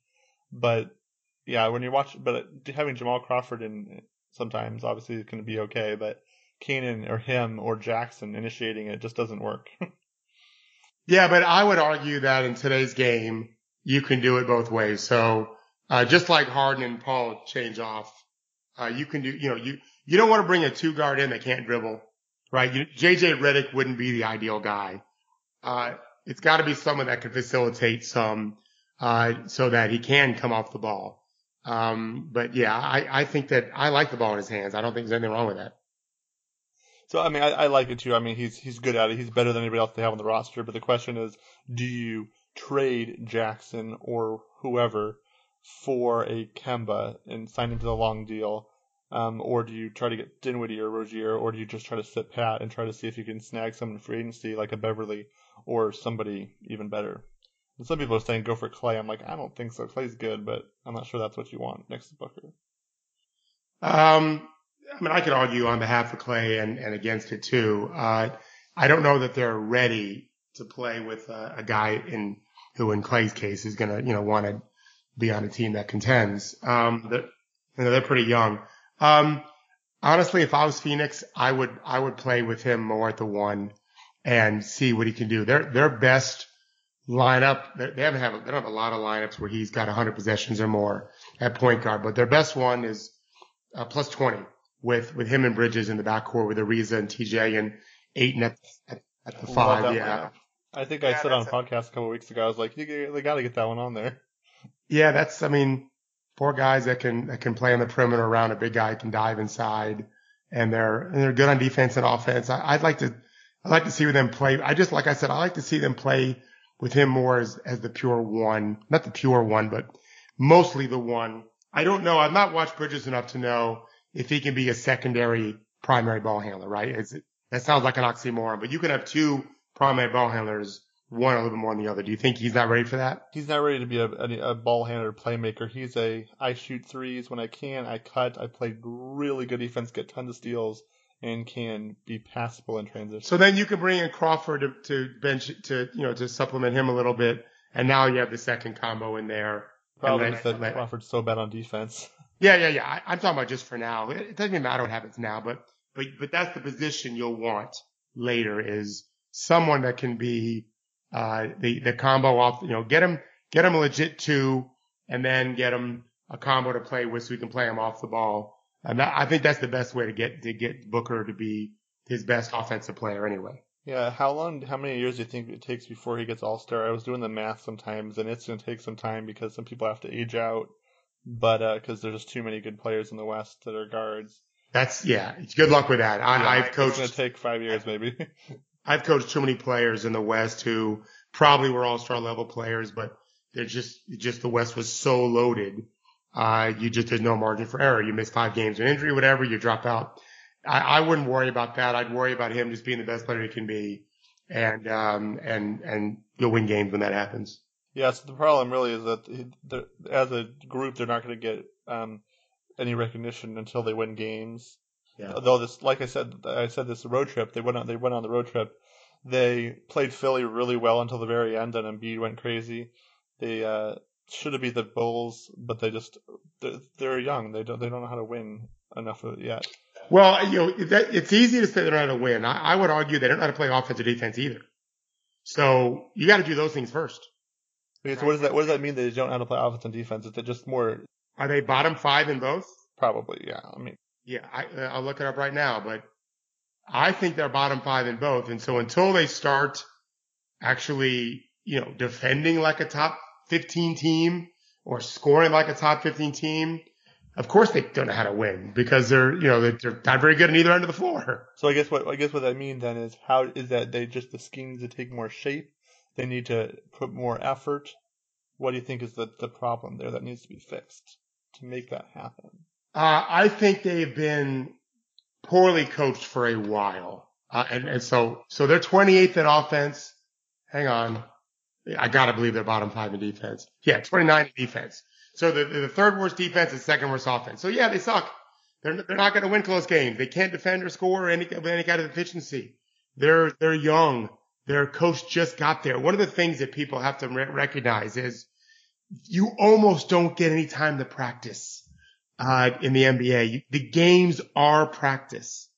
but yeah, when you watch, but having Jamal Crawford in sometimes obviously going to be okay, but Canaan or him or Jackson initiating it just doesn't work. Yeah, but I would argue that in today's game, you can do it both ways. So, uh, just like Harden and Paul change off, uh, you can do, you know, you, you don't want to bring a two guard in that can't dribble, right? You, JJ Redick wouldn't be the ideal guy. Uh, it's got to be someone that can facilitate some, uh, so that he can come off the ball. Um, but yeah, I, I think that I like the ball in his hands. I don't think there's anything wrong with that. So I mean, I, I like it too. I mean, he's he's good at it. He's better than anybody else they have on the roster. But the question is, do you trade Jackson or whoever for a Kemba and sign him to the long deal, um, or do you try to get Dinwiddie or Rozier, or do you just try to sit pat and try to see if you can snag someone in free agency like a Beverley or somebody even better? And some people are saying go for Klay. I'm like, I don't think so. Klay's good, but I'm not sure that's what you want next to Booker. Um, I mean, I could argue on behalf of Klay and, and against it too. Uh, I don't know that they're ready to play with a, a guy in who, in Klay's case, is going to, you know, want to be on a team that contends. Um, they're, you know, they're pretty young. Um, honestly, if I was Phoenix, I would, I would play with him more at the one and see what he can do. Their, their best lineup, they they haven't have, they don't have a lot of lineups where he's got 100 possessions or more at point guard, but their best one is uh, plus 20 with, with him and Bridges in the backcourt with Ariza and TJ and Ayton at, at, at the Love five. Yeah. lineup. I think I Yeah, said on a podcast a couple weeks ago, I was like, you, they got to get that one on there. Yeah, that's, I mean, four guys that can, that can play on the perimeter around a big guy can dive inside and they're, and they're good on defense and offense. I, I'd like to, I'd like to see them play. I just, like I said, I like to see them play with him more as, as the pure one, not the pure one, but mostly the one. I don't know. I've not watched Bridges enough to know if he can be a secondary primary ball handler, right? It, that sounds like an oxymoron, but you can have two primary ball handlers, one a little bit more than the other. Do you think he's not ready for that? He's not ready to be a, a, a ball handler playmaker. He's a I shoot threes when I can. I cut. I play really good defense, get tons of steals, and can be passable in transition. So then you can bring in Crawford to, to bench to you know to supplement him a little bit, and now you have the second combo in there. Problem is that let- Crawford's so bad on defense. Yeah, yeah, yeah. I, I'm talking about just for now. It, it doesn't even matter what happens now, but but but that's the position you'll want later is someone that can be uh the the combo off. You know, get him get him a legit two, and then get him a combo to play with so we can play him off the ball. And I think that's the best way to get to get Booker to be his best offensive player anyway. Yeah, how long, how many years do you think it takes before he gets All Star? I was doing the math sometimes, and it's going to take some time because some people have to age out, but because uh, there's just too many good players in the West that are guards. That's yeah. Good luck with that. I, yeah, I've coached. It's going to take five years, maybe. I've coached too many players in the West who probably were All Star level players, but they're just just the West was so loaded. Uh, you just there's no margin for error. You miss five games an injury, whatever, you drop out. I, I wouldn't worry about that. I'd worry about him just being the best player he can be, and um and and you'll win games when that happens. Yeah. So the problem really is that as a group, they're not going to get um any recognition until they win games. Yeah. Though this, like I said, I said this road trip. They went on. They went on the road trip. They played Philly really well until the very end, and Embiid went crazy. They uh, should it be the Bulls, but they just they're, they're young. They don't they don't know how to win enough of it yet. Well, you know, that, it's easy to say they don't know how to win. I, I would argue they don't know how to play offense or defense either. So you got to do those things first. Okay, so what does that what does that mean? They don't know how to play offense and defense? Is it just more? Are they bottom five in both? Probably, yeah. I mean, yeah, I, uh, I'll look it up right now, but I think they're bottom five in both. And so until they start actually, you know, defending like a top 15 team or scoring like a top 15 team, of course they don't know how to win because they're, you know, they're not very good on either end of the floor. So I guess what I guess what that means then is how is that they just the scheme needs to take more shape. They need to put more effort. What do you think is the, the problem there that needs to be fixed to make that happen? Uh, I think they've been poorly coached for a while. Uh, and, and so, so they're 28th in offense. Hang on. I gotta believe they're bottom five in defense. Yeah, 29 in defense. So the, the third worst defense is second worst offense. So yeah, they suck. They're, they're not going to win close games. They can't defend or score any, with any kind of efficiency. They're, they're young. Their coach just got there. One of the things that people have to re- recognize is you almost don't get any time to practice, uh, in the NBA. You, the games are practice.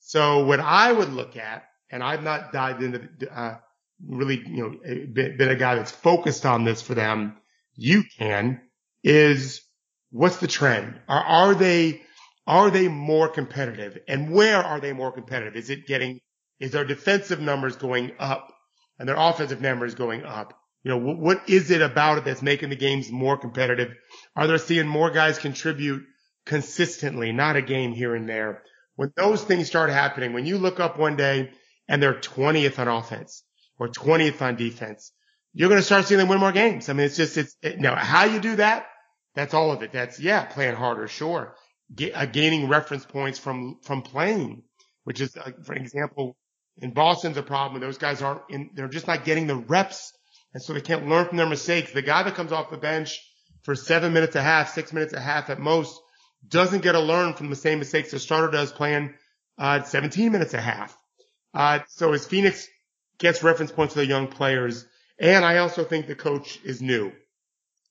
So what I would look at, and I've not dived into, uh, really, you know, been, a guy that's focused on this for them. You can is what's the trend? Are, are they, are they more competitive? And where are they more competitive? Is it getting, is their defensive numbers going up and their offensive numbers going up? You know, what, what is it about it that's making the games more competitive? Are they seeing more guys contribute consistently, not a game here and there? When those things start happening, when you look up one day and they're 20th on offense or 20th on defense, you're going to start seeing them win more games. I mean, it's just, it's, it, now how you do that, that's all of it. That's, yeah, playing harder, sure. Get, uh, gaining reference points from, from playing, which is, uh, for example, in Boston's a problem. Those guys aren't in, they're just not getting the reps. And so they can't learn from their mistakes. The guy that comes off the bench for seven minutes a half, six minutes a half at most doesn't get to learn from the same mistakes the starter does playing, uh, 17 minutes a half. Uh, so is Phoenix gets reference points for the young players, and I also think the coach is new.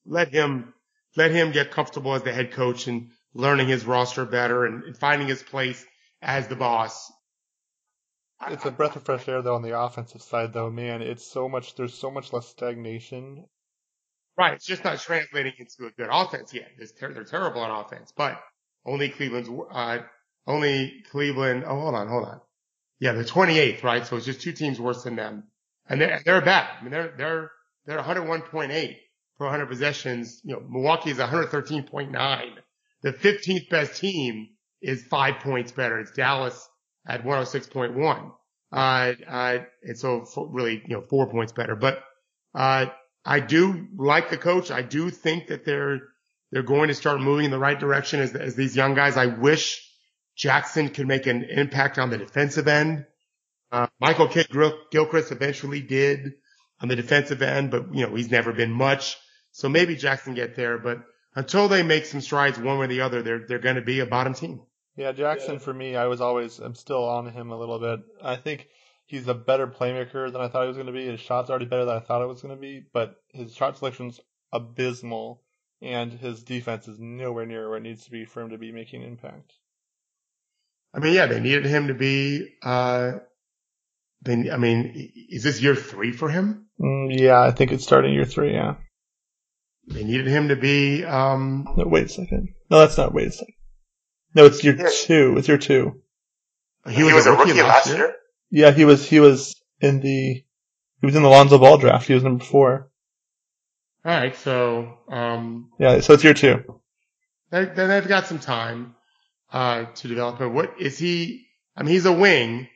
Let him, let him get comfortable as the head coach and learning his roster better and, and finding his place as the boss. It's a breath of fresh air though on the offensive side though, man. It's so much, there's so much less stagnation. Right. It's just not translating into a good offense yet. Ter- they're terrible on offense, but only Cleveland's, uh, only Cleveland. Oh, hold on, hold on. Yeah, they're 28th, right? So it's just two teams worse than them. And they're, they're bad. I mean, they're, they're, they're 101.8 per 100 possessions. You know, Milwaukee is 113.9. The 15th best team is five points better. It's Dallas at 106.1. Uh, uh, and so really, you know, four points better. But, uh, I do like the coach. I do think that they're, they're going to start moving in the right direction as, as these young guys. I wish Jackson could make an impact on the defensive end. Uh, Michael Kidd Gilchrist eventually did on the defensive end, but you know, he's never been much. So maybe Jackson get there, but until they make some strides one way or the other, they're, they're going to be a bottom team. Yeah, Jackson for me, I was always, I'm still on him a little bit. I think he's a better playmaker than I thought he was going to be. His shot's already better than I thought it was going to be, but his shot selection's abysmal and his defense is nowhere near where it needs to be for him to be making impact. I mean, yeah, they needed him to be, uh, then I mean, is this year three for him? Mm, yeah, I think it's starting year three. Yeah. They needed him to be. Um, no, wait a second. No, that's not. Wait a second. No, it's year Yeah. two. It's year two. He, was, a rookie, last year. Yeah, he was. He was in the. He was in the Lonzo Ball draft. He was number four. All right, so um, Yeah, so it's year two. they, they've got some time uh, to develop him. What is he? I mean, he's a wing.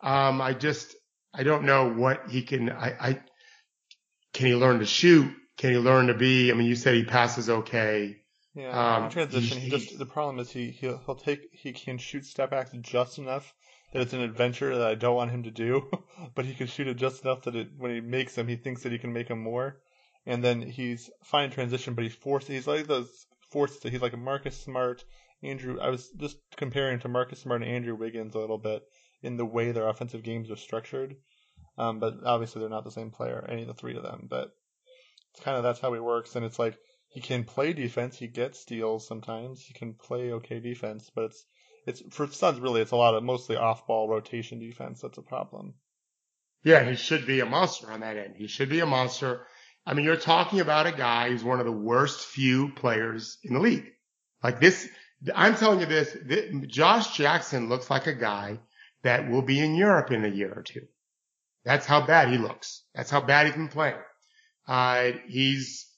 Um, I just I don't know what he can. I, I can he learn to shoot? Can he learn to be? I mean, you said he passes okay. Yeah, Um, transition. He he- just the problem is he he'll, he'll take he can shoot step backs just enough that it's an adventure that I don't want him to do, but he can shoot it just enough that it when he makes them he thinks that he can make them more, and then he's fine in transition, but he's forced. He's like those forced. He's like a Marcus Smart, Andrew. I was just comparing to Marcus Smart and Andrew Wiggins a little bit in the way their offensive games are structured, um, but obviously they're not the same player, any of the three of them, but. It's kind of that's how he works, and it's like he can play defense. He gets steals sometimes. He can play okay defense, but it's it's for Suns really it's a lot of mostly off ball rotation defense. That's a problem. Yeah, he should be a monster on that end. He should be a monster. I mean, you're talking about a guy who's one of the worst few players in the league. Like this, I'm telling you this, th Josh Jackson looks like a guy that will be in Europe in a year or two. That's how bad he looks. That's how bad he's been playing. Uh, he's,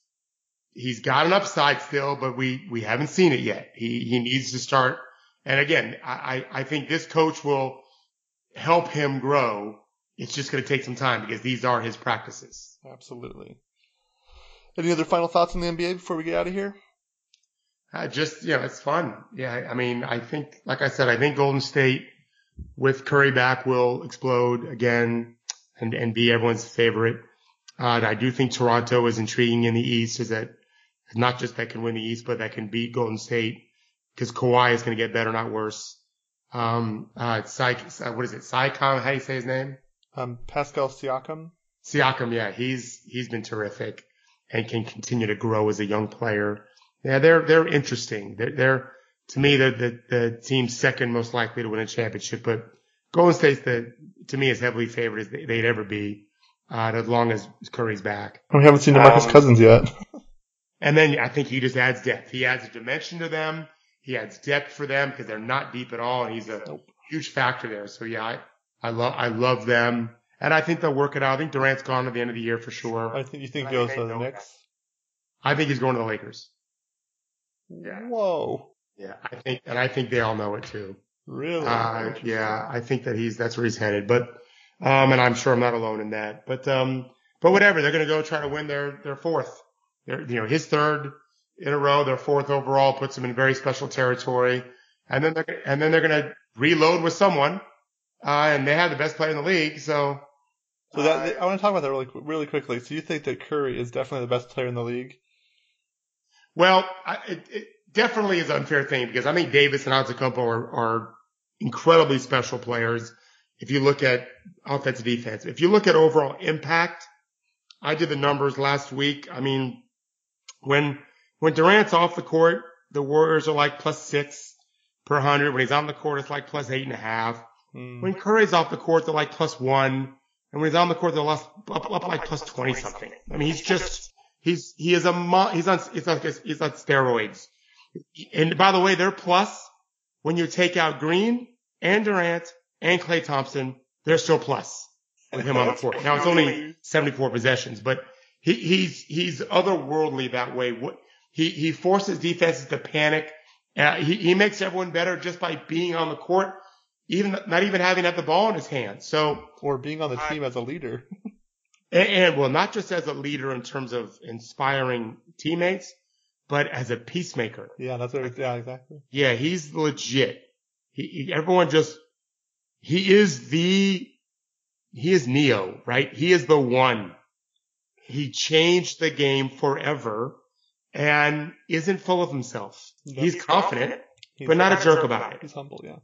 he's got an upside still, but we, we haven't seen it yet. He, he needs to start. And again, I, I I think this coach will help him grow. It's just going to take some time because these are his practices. Absolutely. Any other final thoughts on the NBA before we get out of here? Uh, just, you know, it's fun. Yeah. I mean, I think, like I said, I think Golden State with Curry back will explode again and, and be everyone's favorite. Uh, I do think Toronto is intriguing in the East is that not just that can win the East, but that can beat Golden State because Kawhi is going to get better, not worse. Um, uh, uh, what is it? Sycom? How do you say his name? Um, Pascal Siakam. Siakam, yeah, he's he's been terrific and can continue to grow as a young player. Yeah, they're they're interesting. They're, they're to me they're the the team second most likely to win a championship, but Golden State's the to me as heavily favored as they, they'd ever be, uh, as long as Curry's back. We haven't seen DeMarcus Um, Cousins yet. And then I think he just adds depth. He adds a dimension to them. He adds depth for them because they're not deep at all, and he's a Nope. huge factor there. So yeah, I, I love I love them, and I think they'll work it out. I think Durant's gone at the end of the year for sure. I think you think he goes to the Knicks. I think he's going to the Lakers. Yeah. Whoa. Yeah, I think, and I think they all know it too. Really? Uh, yeah, I think that he's that's where he's headed. But, um, and I'm sure I'm not alone in that. But, um, but whatever, they're going to go try to win their their fourth. They're, you know, his third in a row, their fourth overall puts them in very special territory. And then they're gonna- and then they're going to reload with someone, uh, and they have the best player in the league. So, So that I want to talk about that really really quickly. So you think that Curry is definitely the best player in the league? Well, I, it, it definitely is an unfair thing because I think Davis and Antetokounmpo are, are incredibly special players. If you look at offense defense, if you look at overall impact, I did the numbers last week. I mean, when when Durant's off the court, the Warriors are like plus six per hundred. When he's on the court, it's like plus eight and a half. Hmm. When Curry's off the court, they're like plus one. And when he's on the court, they're less, up, up like plus 20 something. I mean, he's just, he's, he is a, mo- he's on, he's on, he's on steroids. And by the way, they're plus when you take out Green and Durant and Klay Thompson, they're still plus with him on the court. Now it's only 74 possessions, but he, he's, he's otherworldly that way. What, he, he forces defenses to panic. Uh, he, he makes everyone better just by being on the court even not even having had the ball in his hand. So, Or being on the team as a leader. and, and well, not just as a leader in terms of inspiring teammates, but as a peacemaker. Yeah, that's what. Yeah, exactly. Yeah, he's legit. He, he everyone just, he is the, he is Neo, right? He is the one. He changed the game forever and isn't full of himself. He's confident, He's, but not a jerk about it. He's humble. Yeah.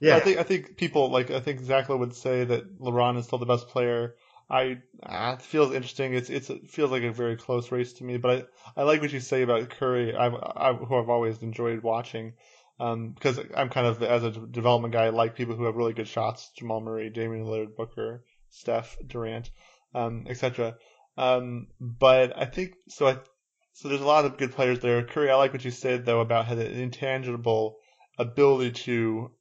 Yeah. I think I think people like I think Zach would say that LeBron is still the best player. I uh, it feels interesting. It's it's it feels like a very close race to me. But I, I like what you say about Curry. I've, I've who I've always enjoyed watching. Um, because I'm kind of as a development guy, I like people who have really good shots: Jamal Murray, Damian Lillard, Booker, Steph, Durant, um, etc. Um, but I think so. I so there's a lot of good players there. Curry, I like what you said though about how the intangible ability to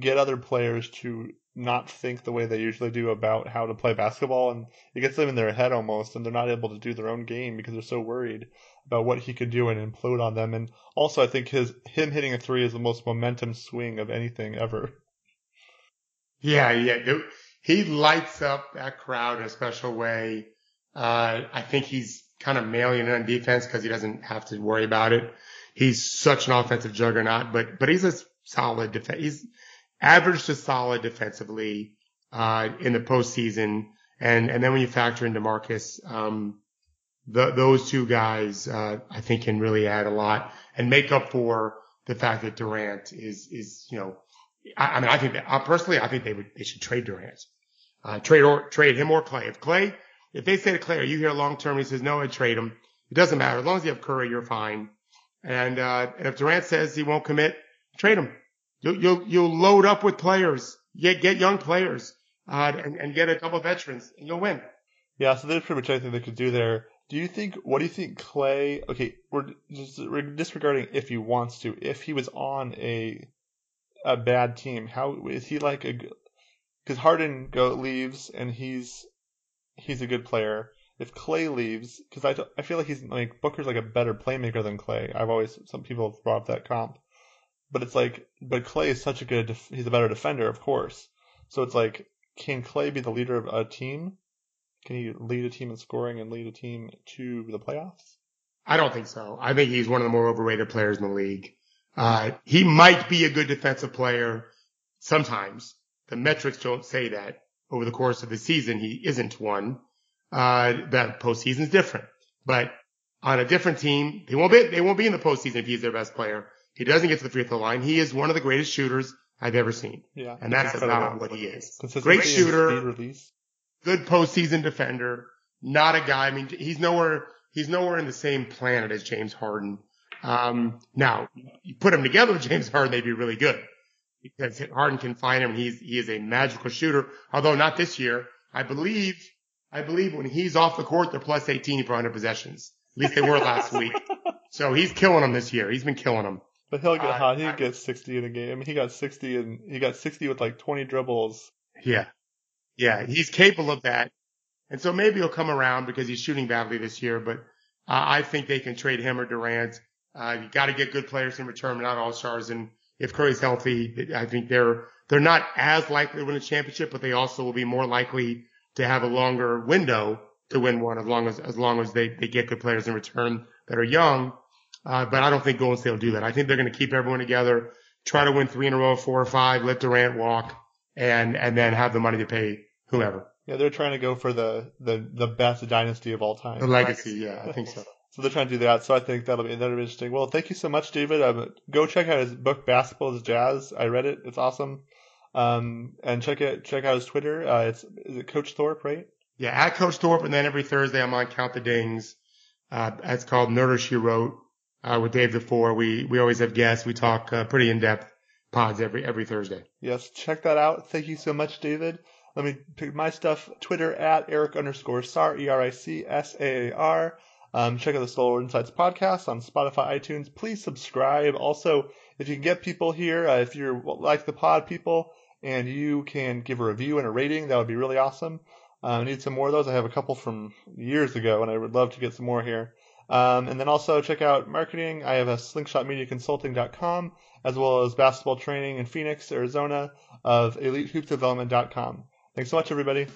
get other players to not think the way they usually do about how to play basketball and it gets them in their head almost and they're not able to do their own game because they're so worried about what he could do and implode on them and also I think his him hitting a three is the most momentum swing of anything ever. Yeah, yeah. He lights up that crowd in a special way. Uh, I think he's kind of mailing it on defense because he doesn't have to worry about it. He's such an offensive juggernaut, but, but he's a solid defense. He's average to solid defensively, uh, in the postseason. And, and then when you factor into Marcus, um, the, those two guys, uh, I think can really add a lot and make up for the fact that Durant is, is, you know, I, I mean, I think that, uh, personally, I think they would, they should trade Durant, uh, trade or trade him or Klay. If Klay, if they say to Klay, are you here long term? He says, no, I'd trade him. It doesn't matter. As long as you have Curry, you're fine. And, uh, and if Durant says he won't commit, trade him. You'll, you'll, you'll load up with players, get, get young players, uh, and, and get a couple veterans and you'll win. Yeah. So there's pretty much anything they could do there. Do you think, what do you think Klay, okay, we're just we're disregarding if he wants to, if he was on a, a bad team, how is he like a, because Harden go leaves and he's, he's a good player if Klay leaves, because I, I feel like he's like Booker's like a better playmaker than Klay. I've always some people have brought up that comp, but it's like but Klay is such a good he's a better defender, of course. So it's like can Klay be the leader of a team? Can he lead a team in scoring and lead a team to the playoffs? I don't think so. I think he's one of the more overrated players in the league. Uh, he might be a good defensive player sometimes. The metrics don't say that. Over the course of the season, he isn't one. Uh, that postseason's different, but on a different team, they won't be, they won't be in the postseason if he's their best player. He doesn't get to the free throw line. He is one of the greatest shooters I've ever seen. Yeah. And that's about what he is. Great shooter, good postseason defender, not a guy. I mean, he's nowhere, he's nowhere in the same planet as James Harden. Um, now you put him together with James Harden, they'd be really good because Harden can find him. He's, he is a magical shooter, although not this year. I believe I believe when he's off the court, they're plus 18 for 100 possessions. At least they were last week. So he's killing them this year. He's been killing them. But he'll get uh, hot. He gets 60 in a game. He got 60 and he got 60 with like 20 dribbles. Yeah. Yeah. He's capable of that. And so maybe he'll come around because he's shooting badly this year, but uh, I think they can trade him or Durant. Uh, you got to get good players in return, not all stars. And if Curry's healthy, I think they're, they're not as likely to win a championship, but they also will be more likely to have a longer window to win one as long as, as long as they, they get good players in return that are young. Uh, but I don't think Golden State will do that. I think they're going to keep everyone together, try to win three in a row, four or five, let Durant walk and, and then have the money to pay whoever. Yeah, they're trying to go for the, the, the best dynasty of all time. The legacy, yeah, I think so. so they're trying to do that. So I think that'll be that'll be interesting. Well, thank you so much, David. Um, go check out his book, Basketball is Jazz. I read it. It's awesome. Um, and check it, check out his Twitter. Uh, it's, is it Coach Thorpe, right? Yeah, at Coach Thorpe. And then every Thursday I'm on Count the Dings. Uh, it's called Nerder She Wrote, uh, with Dave DuFour. We, we always have guests. We talk, uh, pretty in depth pods every, every Thursday. Yes. Check that out. Thank you so much, David. Let me pick my stuff. Twitter at Eric underscore Saar, E-R-I-C-S-A-A-R. Um, check out the Saar Insights podcast on Spotify, iTunes. Please subscribe. Also, if you can get people here, uh, if you're like the pod people, and you can give a review and a rating. That would be really awesome. Uh, I need some more of those. I have a couple from years ago, and I would love to get some more here. Um, and then also check out marketing. I have a slingshotmediaconsulting.com as well as basketball training in Phoenix, Arizona of elitehoopsdevelopment.com. Thanks so much, everybody.